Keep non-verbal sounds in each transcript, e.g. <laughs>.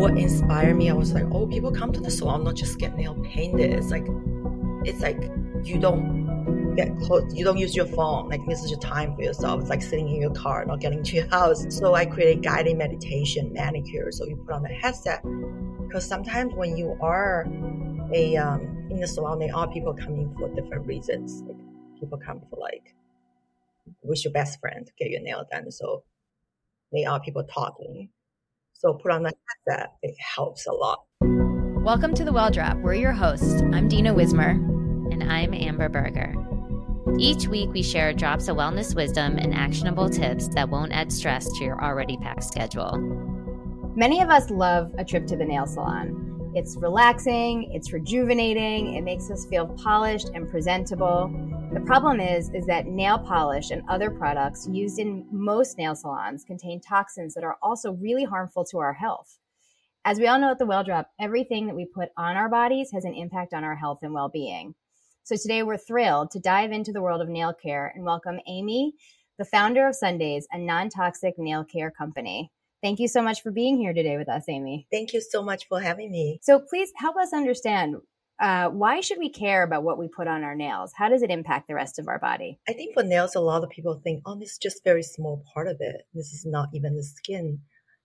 what inspired me, I was like, oh, people come to the salon not just get nail painted. It's like, it's like you don't get close, you don't use your phone. Like this is your time for yourself. It's like sitting in your car, not getting to your house. So I created guided meditation, manicure. So you put on the headset because sometimes when you are a um, in the salon, there are people coming for different reasons. Like people come for like wish your best friend to get your nail done. So they are people talking. So put on the headset, it helps a lot. Welcome to the Well Drop. We're your hosts. I'm Dina Wismer. And I'm Amber Berger. Each week, we share drops of wellness wisdom and actionable tips that won't add stress to your already packed schedule. Many of us love a trip to the nail salon. It's relaxing, it's rejuvenating, it makes us feel polished and presentable. The problem is is that nail polish and other products used in most nail salons contain toxins that are also really harmful to our health. As we all know at the Well Drop, everything that we put on our bodies has an impact on our health and well-being. So today we're thrilled to dive into the world of nail care and welcome Amy, the founder of Sundays, a non-toxic nail care company. Thank you so much for being here today with us, Amy. Thank you so much for having me. So please help us understand uh, why should we care about what we put on our nails? How does it impact the rest of our body? I think for nails, a lot of people think, oh, this is just very small part of it. This is not even the skin.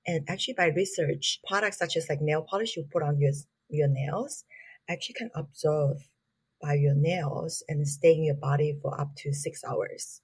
And actually, by research, products such as like nail polish you put on your your nails actually can absorb by your nails and stay in your body for up to six hours.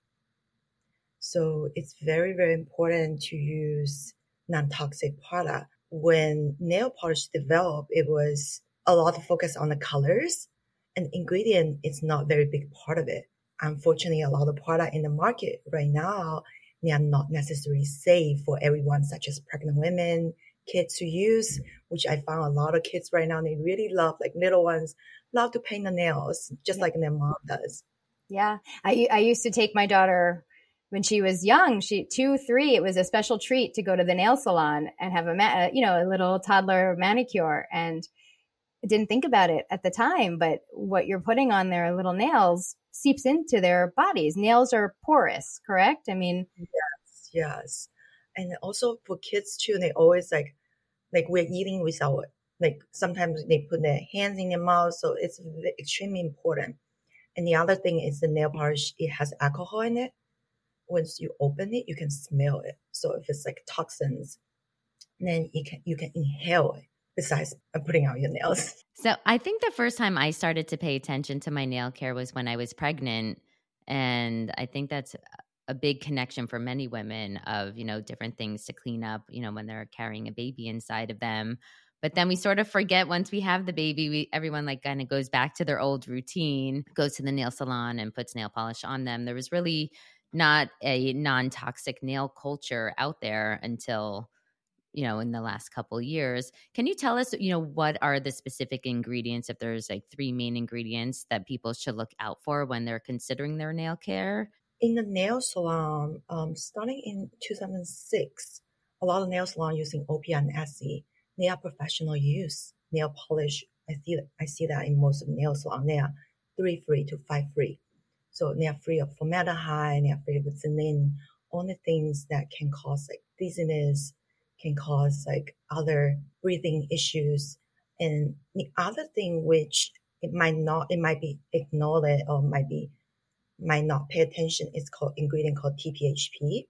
So it's very very important to use non-toxic product. When nail polish developed, it was a lot of focus on the colors and ingredient is not very big part of it. Unfortunately, a lot of product in the market right now, they are not necessarily safe for everyone, such as pregnant women, kids to use, which I found a lot of kids right now, they really love, like little ones, love to paint the nails, just yeah. like their mom does. Yeah. I, I used to take my daughter when she was young, she two, three, it was a special treat to go to the nail salon and have a, ma- uh, you know, a little toddler manicure. And didn't think about it at the time, but what you're putting on their little nails seeps into their bodies. Nails are porous, correct? I mean, yes, yes. And also for kids too, they always like, like we're eating without, like sometimes they put their hands in their mouth. So it's extremely important. And the other thing is the nail polish, it has alcohol in it once you open it, you can smell it. So if it's like toxins, then you can you can inhale it besides uh, putting out your nails. <laughs> So I think the first time I started to pay attention to my nail care was when I was pregnant. And I think that's a big connection for many women of, you know, different things to clean up, you know, when they're carrying a baby inside of them. But then we sort of forget once we have the baby, we everyone like kind of goes back to their old routine, goes to the nail salon and puts nail polish on them. There was really not a non-toxic nail culture out there until you know in the last couple years can you tell us you know what are the specific ingredients if there's like three main ingredients that people should look out for when they're considering their nail care in the nail salon um, starting in 2006 a lot of nail salon using OPI and Essie. Are professional use nail polish. I see that I see that in most of nail salon. They are three free to five free. So they are free of formaldehyde, they are free of xylene, all the things that can cause like dizziness, can cause like other breathing issues. And the other thing which it might not, it might be ignored or might be, might not pay attention is called ingredient called TPHP.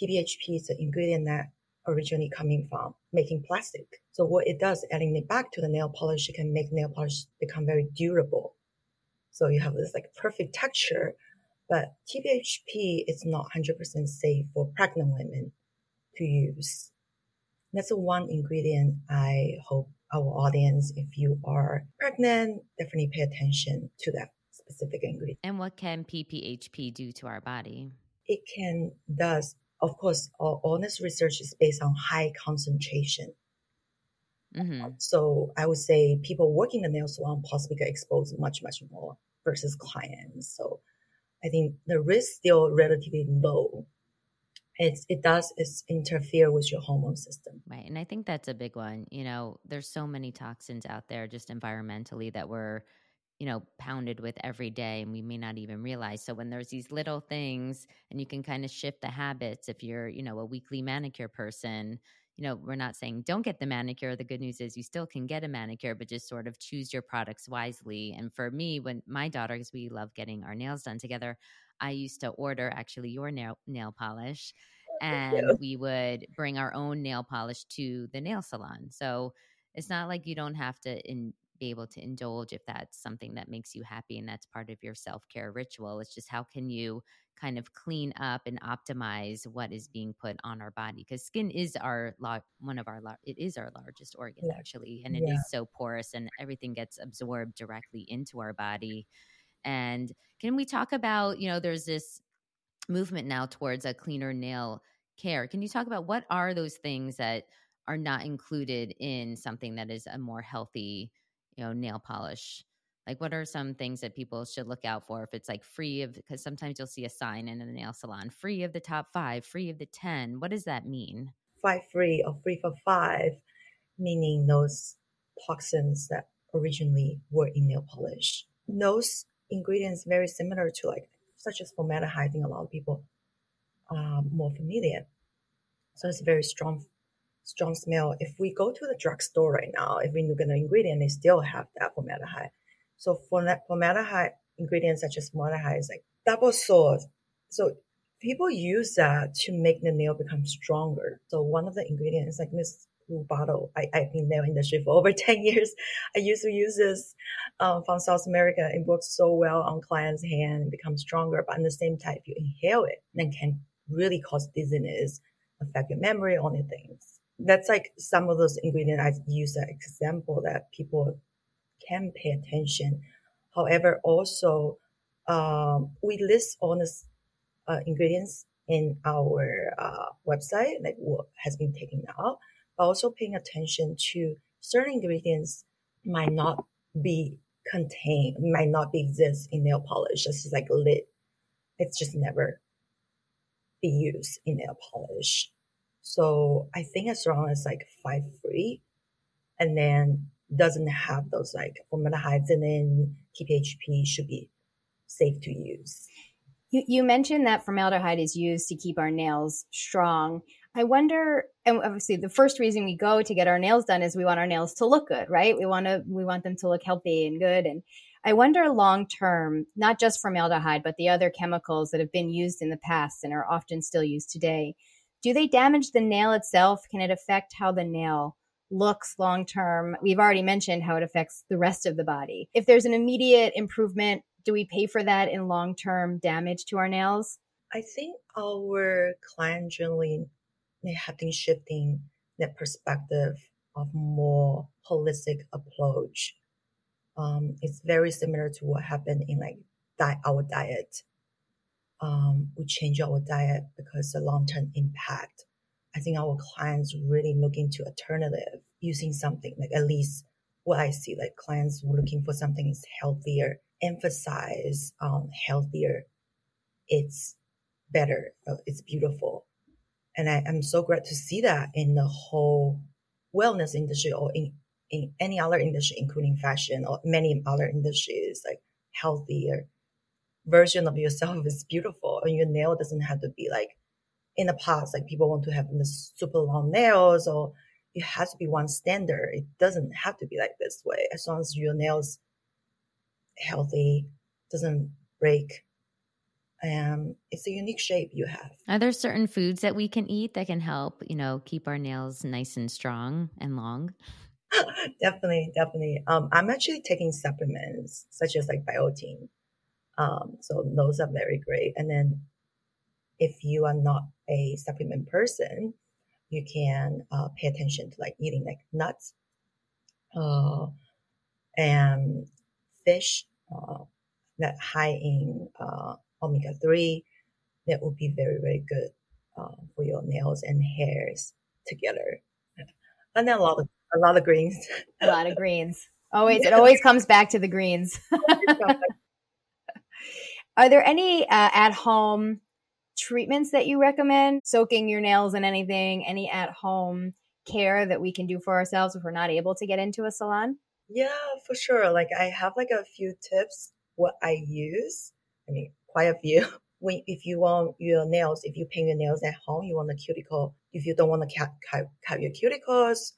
TPHP is an ingredient that originally coming from making plastic. So what it does, adding it back to the nail polish, it can make nail polish become very durable. So you have this like perfect texture, but TPHP is not 100% safe for pregnant women to use. That's the one ingredient I hope our audience, if you are pregnant, definitely pay attention to that specific ingredient. And what can TPHP do to our body? It can does, of course, all, this research is based on high concentration. Mm-hmm. So I would say people working in the nail salon possibly get exposed much, much more versus clients. So I think the risk is still relatively low. It's, it does it's interfere with your hormone system. Right. And I think that's a big one. You know, there's so many toxins out there just environmentally that we're you know, pounded with every day and we may not even realize. So when there's these little things and you can kind of shift the habits if you're, you know, a weekly manicure person, you know, we're not saying don't get the manicure. The good news is you still can get a manicure, but just sort of choose your products wisely. And for me, when my daughters, we love getting our nails done together, I used to order actually your nail nail polish oh, and we would bring our own nail polish to the nail salon. So it's not like you don't have to in, be able to indulge if that's something that makes you happy and that's part of your self-care ritual it's just how can you kind of clean up and optimize what is being put on our body because skin is our one of our it is our largest organ yeah. actually and it yeah. is so porous and everything gets absorbed directly into our body and can we talk about you know there's this movement now towards a cleaner nail care can you talk about what are those things that are not included in something that is a more healthy you know, nail polish? Like, what are some things that people should look out for if it's like free of, because sometimes you'll see a sign in a nail salon, free of the top five, free of the 10. What does that mean? Five free or free for five, meaning those toxins that originally were in nail polish. Those ingredients very similar to like, such as formaldehyde, I think a lot of people are more familiar. So it's a very strong strong smell. If we go to the drugstore right now, if we look at the ingredient, they still have that formaldehyde. So formaldehyde ingredients such as formaldehyde is like double salt. So people use that to make the nail become stronger. So one of the ingredients like this blue bottle, I, I've been nail industry for over <laughs> 10 years. I used to use this um, from South America. It works so well on clients' hand and becomes stronger. But at the same time, if you inhale it, then can really cause dizziness, affect your memory, all the things that's like some of those ingredients I use as example that people can pay attention. However, also um, we list all the uh, ingredients in our uh, website, like what has been taken out, but also paying attention to certain ingredients might not be contained, might not be exist in nail polish. Just like lid, it's just never be used in nail polish. So I think as long as like five free and then doesn't have those like formaldehydes and then TPHP should be safe to use. You, you mentioned that formaldehyde is used to keep our nails strong. I wonder, and obviously the first reason we go to get our nails done is we want our nails to look good, right? We want to, we want them to look healthy and good. And I wonder long term, not just formaldehyde, but the other chemicals that have been used in the past and are often still used today do they damage the nail itself? Can it affect how the nail looks long term? We've already mentioned how it affects the rest of the body. If there's an immediate improvement, do we pay for that in long term damage to our nails? I think our client generally have been shifting the perspective of more holistic approach. Um, it's very similar to what happened in like di- our diet um, we change our diet because the long-term impact. I think our clients really look into alternative using something like at least what I see, like clients looking for something is healthier, emphasize um, healthier. It's better. Uh, it's beautiful. And I, am so glad to see that in the whole wellness industry or in, in any other industry, including fashion or many other industries, like healthier, version of yourself is beautiful and your nail doesn't have to be like in the past like people want to have the super long nails or it has to be one standard. It doesn't have to be like this way. As long as your nails healthy doesn't break and it's a unique shape you have. Are there certain foods that we can eat that can help you know keep our nails nice and strong and long? <laughs> Definitely definitely. Um, i'm actually taking supplements such as like biotin um, so those are very great. And then if you are not a supplement person, you can uh, pay attention to like eating like nuts uh, and fish uh, that high in uh, omega three. That would be very very good uh, for your nails and hairs together. And then a lot of a lot of greens. a lot of greens. <laughs> Always, it always comes back to the greens. Are there any uh, at home treatments that you recommend? Soaking your nails in anything, any at home care that we can do for ourselves if we're not able to get into a salon? Yeah, for sure. Like I have like a few tips what I use. I mean, quite a few. <laughs> When if you want your nails, if you paint your nails at home, you want the cuticle. If you don't want to cut, cut, cut your cuticles,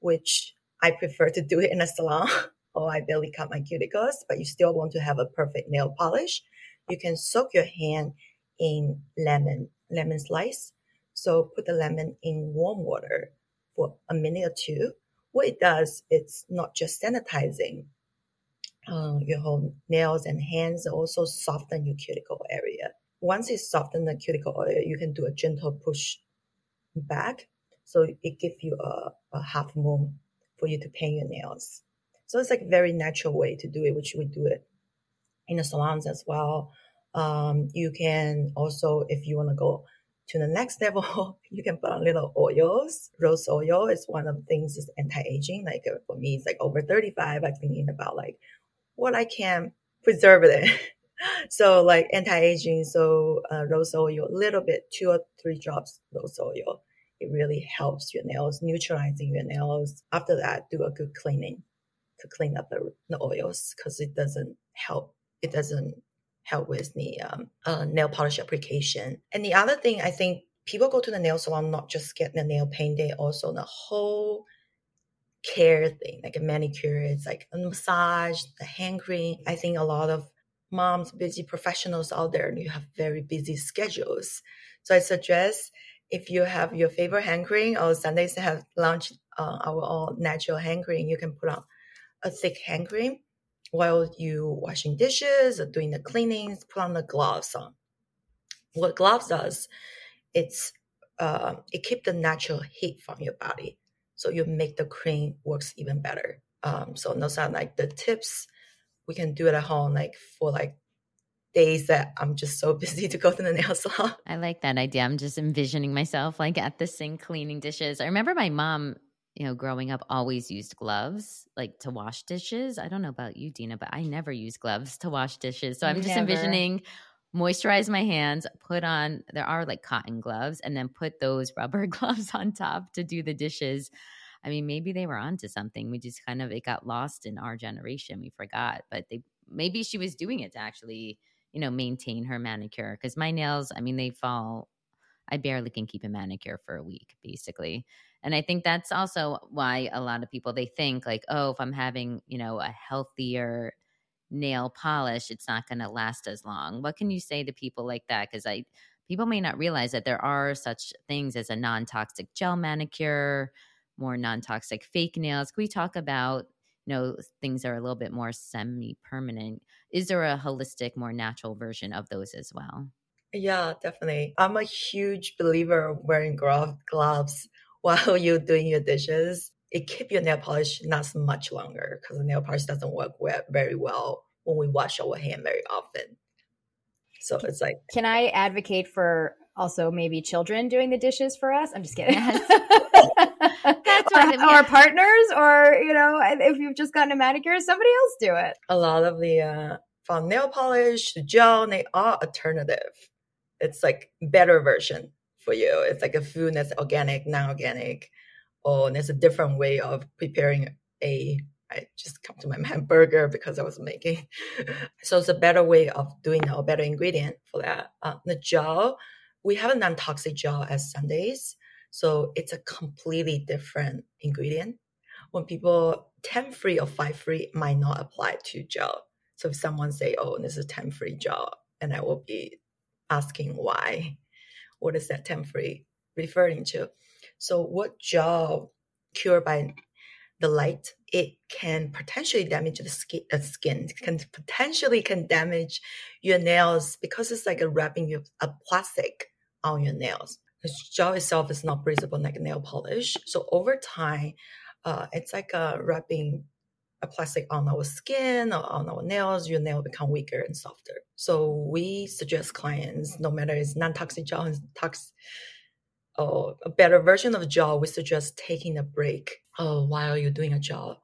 which I prefer to do it in a salon, <laughs> or I barely cut my cuticles, but you still want to have a perfect nail polish, you can soak your hand in lemon, lemon slice. So put the lemon in warm water for a minute or two what it does, it's not just sanitizing uh, your whole nails and hands, also soften your cuticle area. Once it's softened the cuticle area, you can do a gentle push back. So it gives you a, a half moon for you to paint your nails. So it's like a very natural way to do it, which we do it in the salons as well. Um, you can also, if you want to go to the next <laughs> level, you can put on little oils. Rose oil is one of the things is anti-aging. Like uh, for me, it's like over 35. I'm thinking about like what I can preserve it. <laughs> so like anti-aging. So uh, rose oil, a little bit, two or three drops rose oil. It really helps your nails, neutralizing your nails. After that, do a good cleaning to clean up the, the oils because it doesn't help. It doesn't help with the um, uh, nail polish application. And the other thing, I think people go to the nail salon not just get the nail paint, they also the whole care thing, like a manicure, it's like a massage, the hand cream. I think a lot of moms, busy professionals out there, you have very busy schedules. So I suggest if you have your favorite hand cream or Sundays have launched uh, our all natural hand cream, you can put on a thick hand cream while you washing dishes or doing the cleanings, put on the gloves on. What gloves does, it's uh, it keep the natural heat from your body, so you make the cream works even better. Um, so those are like the tips we can do it at home, like for like days that I'm just so <laughs> busy to go to the nail salon. I like that idea. I'm just envisioning myself like at the sink cleaning dishes. I remember my mom you know, growing up, always used gloves like to wash dishes. I don't know about you, Dina, but I never use gloves <laughs> to wash dishes. So I'm just never. envisioning moisturize my hands, put on, there are like cotton gloves, and then put those <laughs> rubber gloves on top to do the dishes. I mean, maybe they were onto something. We just kind of, it got lost in our generation. We forgot, but they, maybe she was doing it to actually, you know, maintain her manicure. Cause my nails, I mean, they fall, I barely can keep a manicure for a week, basically. And I think that's also why a lot of people they think like, oh, if I'm having, you know, a healthier nail polish, it's not going to last as long. What can you say to people like that cuz I people may not realize that there are such things as a non-toxic gel manicure, more non-toxic fake nails. Can we talk about you know things that are a little bit more semi-permanent? Is there a holistic, more natural version of those as well? Yeah, definitely. I'm a huge believer of wearing gloves while <laughs> you're doing your dishes, it keep your nail polish lasts much longer because the nail polish doesn't work very well when we wash our hand very often. So it's like. Can I advocate for also maybe children doing the dishes for us? I'm just kidding. <laughs> That's or, or partners, or you know, if you've just gotten a manicure, somebody else do it. A lot of the uh, from nail polish to gel, they are alternative. It's like better version for you. It's like a food that's organic, non-organic, or there's a different way of preparing a. I just come to my mind <laughs> burger because I was making. <laughs> so it's a better way of doing a better ingredient for that. Uh, the gel, we have a non-toxic gel as Sundays, so it's a completely different ingredient. When people 10 free or 5 free might not apply to gel. So if someone say, "Oh, this is 10 free gel," and I will be asking why what is that temporary referring to? So what gel cured by the light, it can potentially damage the skin, the skin can potentially can damage your nails because it's like a wrapping you a plastic on your nails. The gel itself is not breathable like nail polish. So over time, uh, it's like a wrapping a plastic on our skin or on our nails, your nail become weaker and softer. So we suggest clients, no matter it's non-toxic gel and toxic, or a better version of gel, we suggest taking a break uh, while you're doing a gel.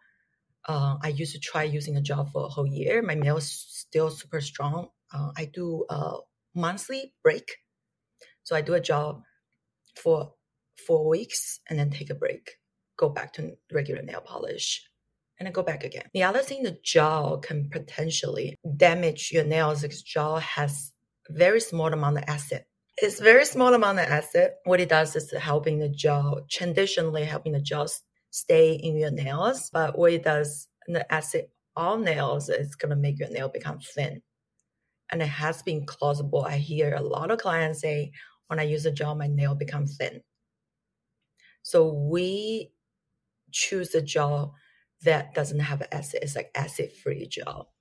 Uh, I used to try using a gel for a whole year. My nails still super strong. Uh, I do a monthly break. So I do a gel for four weeks and then take a break, go back to regular nail polish and then go back again. The other thing, the gel can potentially damage your nails because gel has very small amount of acid. It's very small amount of acid. What it does is helping the gel, traditionally helping the gel stay in your nails. But what it does, the acid on nails is going to make your nail become thin. And it has been plausible. I hear a lot of clients say, when I use a gel, my nail become thin. So we choose a gel that doesn't have an acid. It's like acid free gel.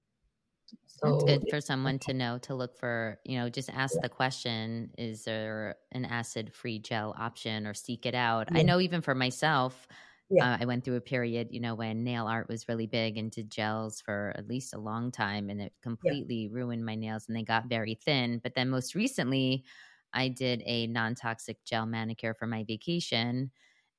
So That's good for someone to know to look for, you know, just ask yeah. the question is there an acid free gel option or seek it out? Yeah. I know even for myself, yeah. Uh, I went through a period, you know, when nail art was really big and did gels for at least a long time and it completely yeah. ruined my nails and they got very thin. But then most recently, I did a non toxic gel manicure for my vacation.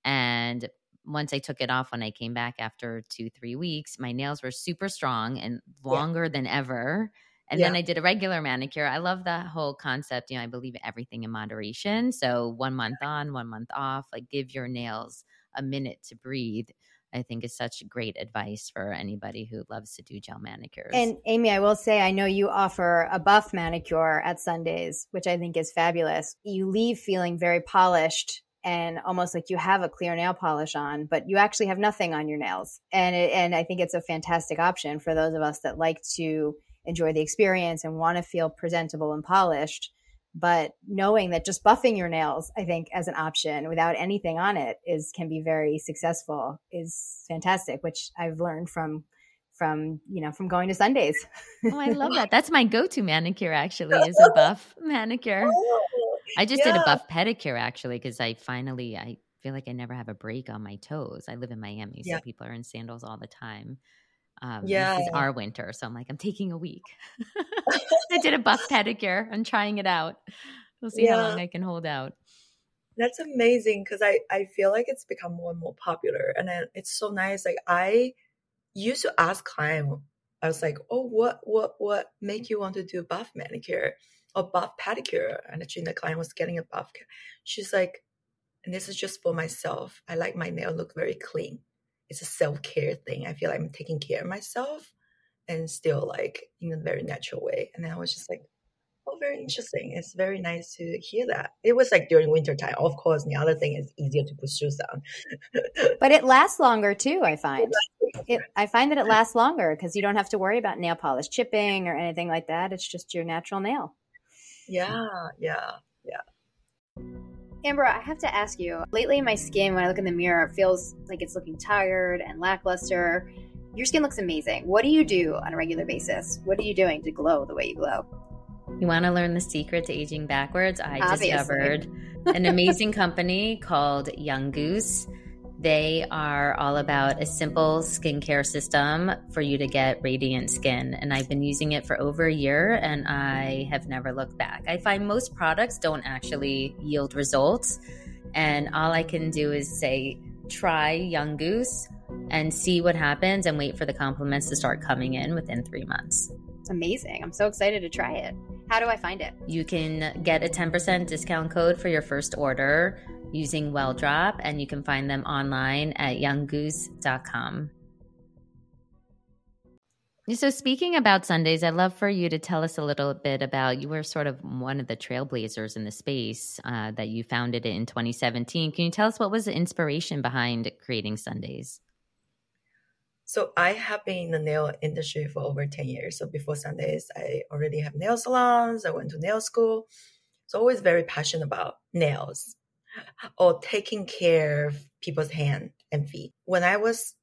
And once I took it off when I came back after two, three weeks, my nails were super strong and longer yeah. than ever. And yeah. then I did a regular manicure. I love that whole concept. You know, I believe everything in moderation. So one month on, one month off, like give your nails a minute to breathe. I think is such great advice for anybody who loves to do gel manicures. And Amy, I will say, I know you offer a buff manicure at Sundays, which I think is fabulous. You leave feeling very polished and almost like you have a clear nail polish on, but you actually have nothing on your nails. And it, and I think it's a fantastic option for those of us that like to enjoy the experience and want to feel presentable and polished. But knowing that just buffing your nails, I think, as an option without anything on it is can be very successful is fantastic, which I've learned from from you know from going to Sundays. oh, I love <laughs> that. That's my go-to manicure actually is a <laughs> buff manicure. Oh, I just yeah. did a buff pedicure actually because I finally I feel like I never have a break on my toes. I live in Miami, yeah. so people are in sandals all the time. Um, yeah, this is our winter, so I'm like, I'm taking a week. <laughs> <laughs> I did a buff pedicure. I'm trying it out. We'll see yeah. how long I can hold out. That's amazing because I I feel like it's become more and more popular, and then it's so nice. Like I used to ask client, I was like, oh, what what what make you want to do buff manicure? A buff pedicure and actually the client was getting a buff she's like and this is just for myself. I like my nail look very clean. It's a self-care thing. I feel like i'm taking care of myself and still like in a very natural way. And then i was just like oh very interesting. It's very nice to hear that. It was like during winter time. Of course the other thing is easier to put shoes on. <laughs> But it lasts longer too i find. It, i find that it lasts longer because you don't have to worry about nail polish chipping or anything like that. It's just your natural nail yeah, yeah, yeah. Amber, I have to ask you. Lately, my skin, when I look in the mirror, it feels like it's looking tired and lackluster. Your skin looks amazing. What do you do on a regular basis? What are you doing to glow the way you glow? You want to learn the secret to aging backwards? I Obviously. discovered an amazing company called Young Goose. They are all about a simple skincare system for you to get radiant skin. And I've been using it for over a year and I have never looked back. I find most products don't actually yield results. And all I can do is say, try Young Goose and see what happens and wait for the compliments to start coming in within three months. Amazing. I'm so excited to try it. How do I find it? You can get a 10% discount code for your first order using Welldrop, and you can find them online at younggoose.com. So, speaking about Sundays, I'd love for you to tell us a little bit about you were sort of one of the trailblazers in the space uh, that you founded it in 2017. Can you tell us what was the inspiration behind creating Sundays? So, I have been in the nail industry for over 10 years. So, before Sundays, I already have nail salons, I went to nail school. So, always very passionate about nails or taking care of people's hand and feet. When I was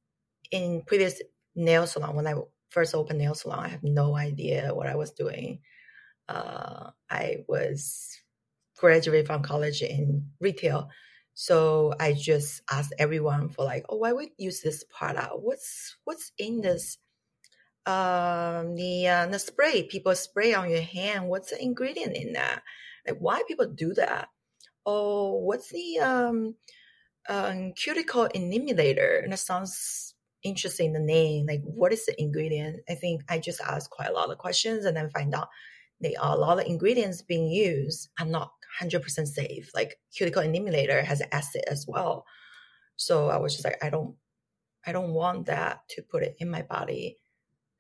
in previous nail salon, when I first opened nail salon, I have no idea what I was doing. Uh, I was graduated from college in retail. So I just asked everyone for like, oh, why would use this product? What's what's in this? Um, the uh, the spray people spray on your hand. What's the ingredient in that? Like, why people do that? Oh, what's the um, um, cuticle eliminator? And it sounds interesting, the name. Like, what is the ingredient? I think I just asked quite a lot of questions and then find out there are a lot of ingredients being used are not 100% safe. Like, cuticle eliminator has acid as well. So I was just like, I don't I don't want that to put it in my body.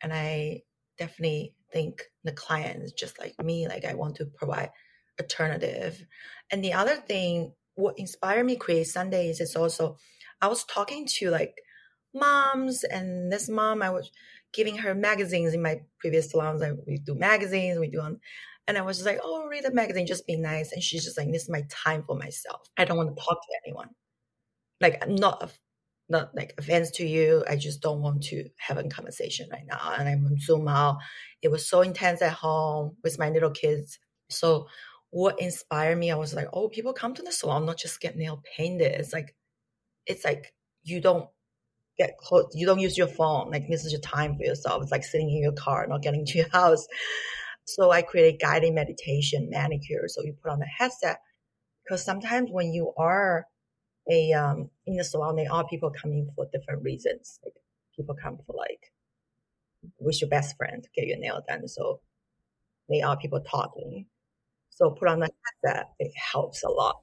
And I definitely think the client is just like me. Like I want to provide alternative. And the other thing, what inspired me create Sundays is also I was talking to like moms and this mom I was giving her magazines in my previous salons. Like we do magazines, we do on and I was just like, oh, read the magazine, just be nice. And she's just like, this is my time for myself. I don't want to talk to anyone. Like, I'm not, not like offense to you. I just don't want to have a conversation right now. And I'm Zoom out. It was so intense at home with my little kids. So what inspired me, I was like, oh, people come to the salon, not just get nail painted. It's like, it's like you don't get close, you don't use your phone. Like this is your time for yourself. It's like sitting in your car, not getting to your <laughs> house. So I created guided meditation manicure. So you put on the headset because sometimes when you are a um, in the salon, there are people coming for different reasons. Like people come for like wish your best friend to get your nail done. So they are people talking. So put on that headset, it helps a lot.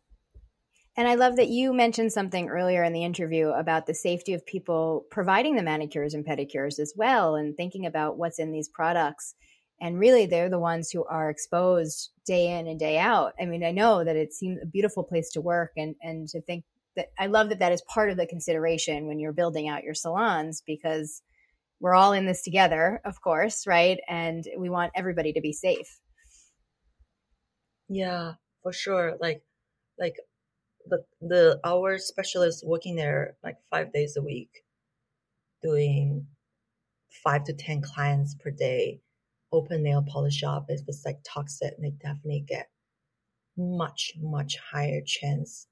And I love that you mentioned something earlier in the interview about the safety of people providing the manicures and pedicures as well, and thinking about what's in these products. And really they're the ones who are exposed day in and day out. I mean i know that it seems a beautiful place to work and and to think that i love that that is part of the consideration when you're building out your salons because we're all in this together of course right? And we want everybody to be safe yeah for sure like like the the our specialists working there like five days a week doing five to ten clients per day open nail polish shop, if it's like toxic, they definitely get much, much higher chance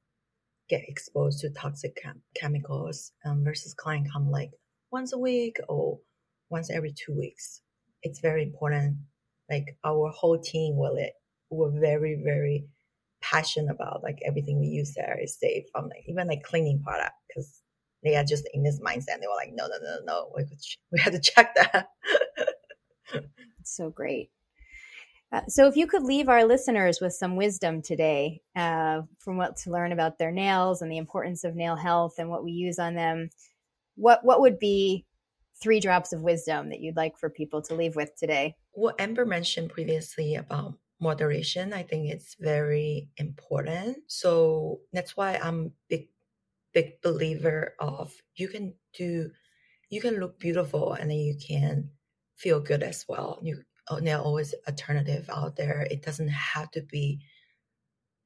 get exposed to toxic chem- chemicals um, versus client come like once a week or once every two weeks. It's very important. Like our whole team will it we're very, very passionate about like everything we use there is safe from like even like cleaning product because they are just in this mindset. They were like, no, no, no, no, we, <laughs> we had to check that. So great. Uh, so, if you could leave our listeners with some wisdom today uh, from what to learn about their nails and the importance of nail health and what we use on them, what what would be three drops of wisdom that you'd like for people to leave with today? What Amber mentioned previously about moderation, I think it's very important. So that's why I'm big big believer of you can do you can look beautiful and then you can feel good as well. You oh, there are always alternative out there. It doesn't have to be.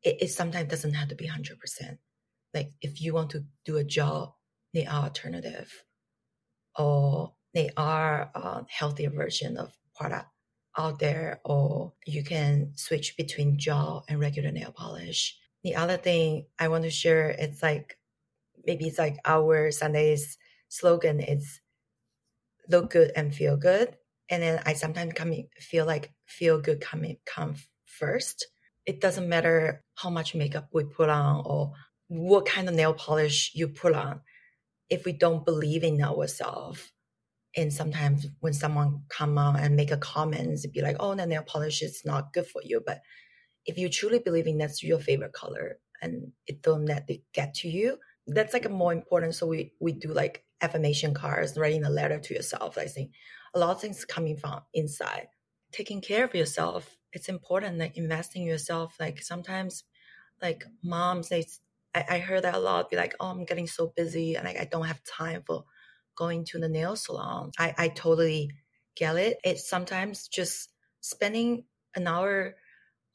It, it sometimes doesn't have to be hundred percent. Like if you want to do a job, they are alternative, or they are a healthier version of product out there, or you can switch between gel and regular nail polish. The other thing I want to share, it's like maybe it's like our Sundays slogan is look good and feel good and then I sometimes come feel like feel good coming come first. It doesn't matter how much makeup we put on or what kind of nail polish you put on. If we don't believe in ourselves, and sometimes when someone come on and make a comment, be like, "Oh, the nail polish is not good for you," but if you truly believe in that's your favorite color and it don't let it get to you, that's like a more important. So we we do like affirmation cards, writing a letter to yourself. I think a lot of things coming from inside. Taking care of yourself, it's important. Like investing in yourself. Like sometimes, like moms, they I, I heard that a lot. Be like, oh, I'm getting so busy, and like, I don't have time for going to the nail salon. I I totally get it. It's sometimes just spending an hour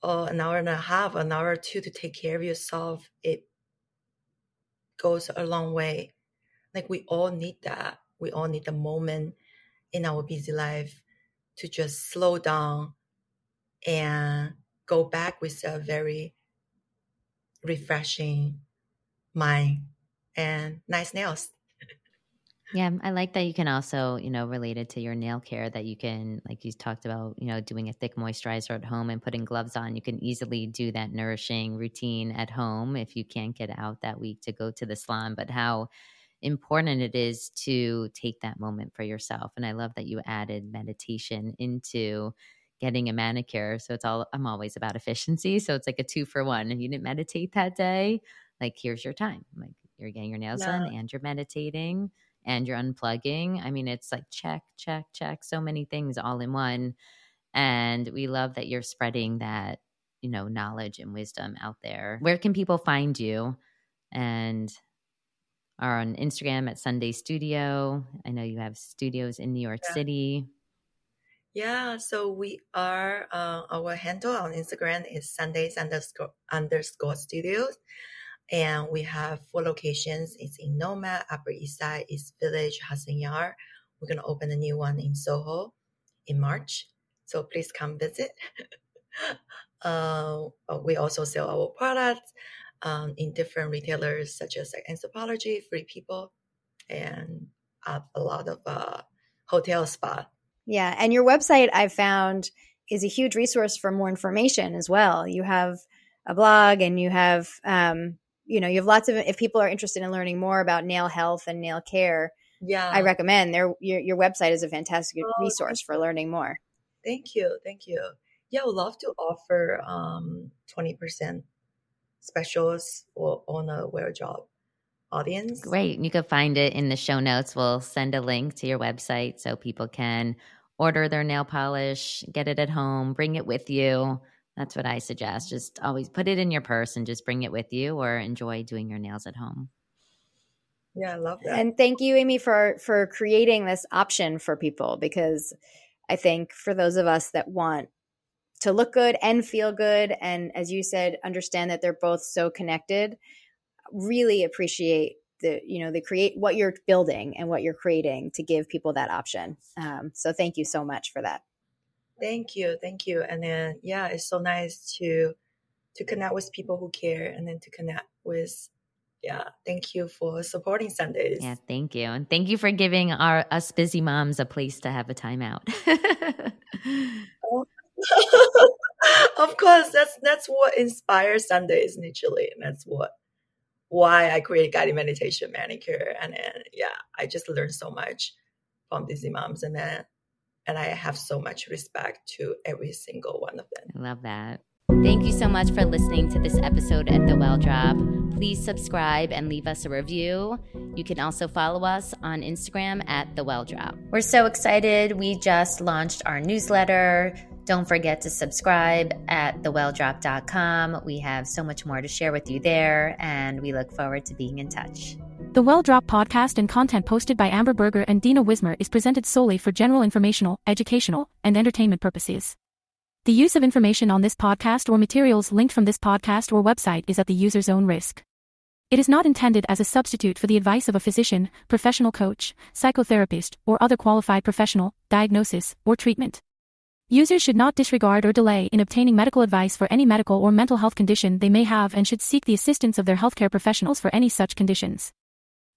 or an hour and a half, an hour or two to take care of yourself. It goes a long way. Like we all need that. We all need a moment in our busy life to just slow down and go back with a very refreshing mind and nice nails. Yeah, um, I like that you can also, you know, related to your nail care that you can, like you talked about, you know, doing a thick moisturizer at home and putting gloves on. You can easily do that nourishing routine at home if you can't get out that week to go to the salon. But how important it is to take that moment for yourself. And I love that you added meditation into getting a manicure. So it's all, I'm always about efficiency. So it's like a two for one. If you didn't meditate that day, like here's your time. Like you're getting your nails done and you're meditating. And you're unplugging. I mean, it's like check, check, check, so many things all in one. And we love that you're spreading that, you know, knowledge and wisdom out there. Where can people find you? And are on Instagram at Sunday Studio. I know you have studios in New York Yeah. City. Yeah, so we are uh, our handle on Instagram is Sundays underscore underscore studios, and we have four locations. It's in Nomad, Upper East Side, East Village, Hudson Yard. We're gonna open a new one in Soho in March, so please come visit. <laughs> uh, we also sell our products um, in different retailers such as like Anthropologie, Free People, and uh, a lot of uh, hotel spa. Yeah. And your website, I've found, is a huge resource for more information as well. You have a blog and you have, um, you know, you have lots of, if people are interested in learning more about nail health and nail care, Yeah, I recommend their, your, your website is a fantastic Oh, resource for learning more. Thank you. Thank you. Yeah, I would love to offer um 20% specials for on a Well Drop audience. Great. You can find it in the show notes. We'll send a link to your website so people can order their nail polish, get it at home, bring it with you. That's what I suggest. Just always put it in your purse and just bring it with you or enjoy doing your nails at home. Yeah, I love that. And thank you, Amy, for for creating this option for people because I think for those of us that want to look good and feel good, and as you said, understand that they're both so connected, really appreciate the you know the create what you're building and what you're creating to give people that option. Um, so thank you so much for that. Thank you. Thank you. And then yeah, it's so nice to to connect with people who care and then to connect with yeah, thank you for supporting Sundays. Yeah, thank you. And thank you for giving our us busy moms a place to have a timeout. <laughs> Oh. <laughs> of course, that's that's what inspires Sundays initially, and that's what why I created guided meditation manicure. And then yeah, I just learned so much from busy moms, and then and I have so much respect to every single one of them. I love that. Thank you so much for listening to this episode at The Well Drop. Please subscribe and leave us a review. You can also follow us on Instagram at The Well Drop. We're so excited. We just launched our newsletter. Don't forget to subscribe at thewelldrop.com. We have so much more to share with you there, and we look forward to being in touch. The Well Drop podcast and content posted by Amber Berger and Dina Wismer is presented solely for general informational, educational, and entertainment purposes. The use of information on this podcast or materials linked from this podcast or website is at the user's own risk. It is not intended as a substitute for the advice of a physician, professional coach, psychotherapist, or other qualified professional, diagnosis, or treatment. Users should not disregard or delay in obtaining medical advice for any medical or mental health condition they may have and should seek the assistance of their healthcare professionals for any such conditions.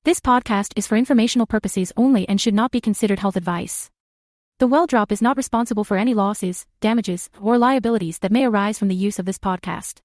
This podcast is for informational purposes only and should not be considered health advice. The Well Drop is not responsible for any losses, damages, or liabilities that may arise from the use of this podcast.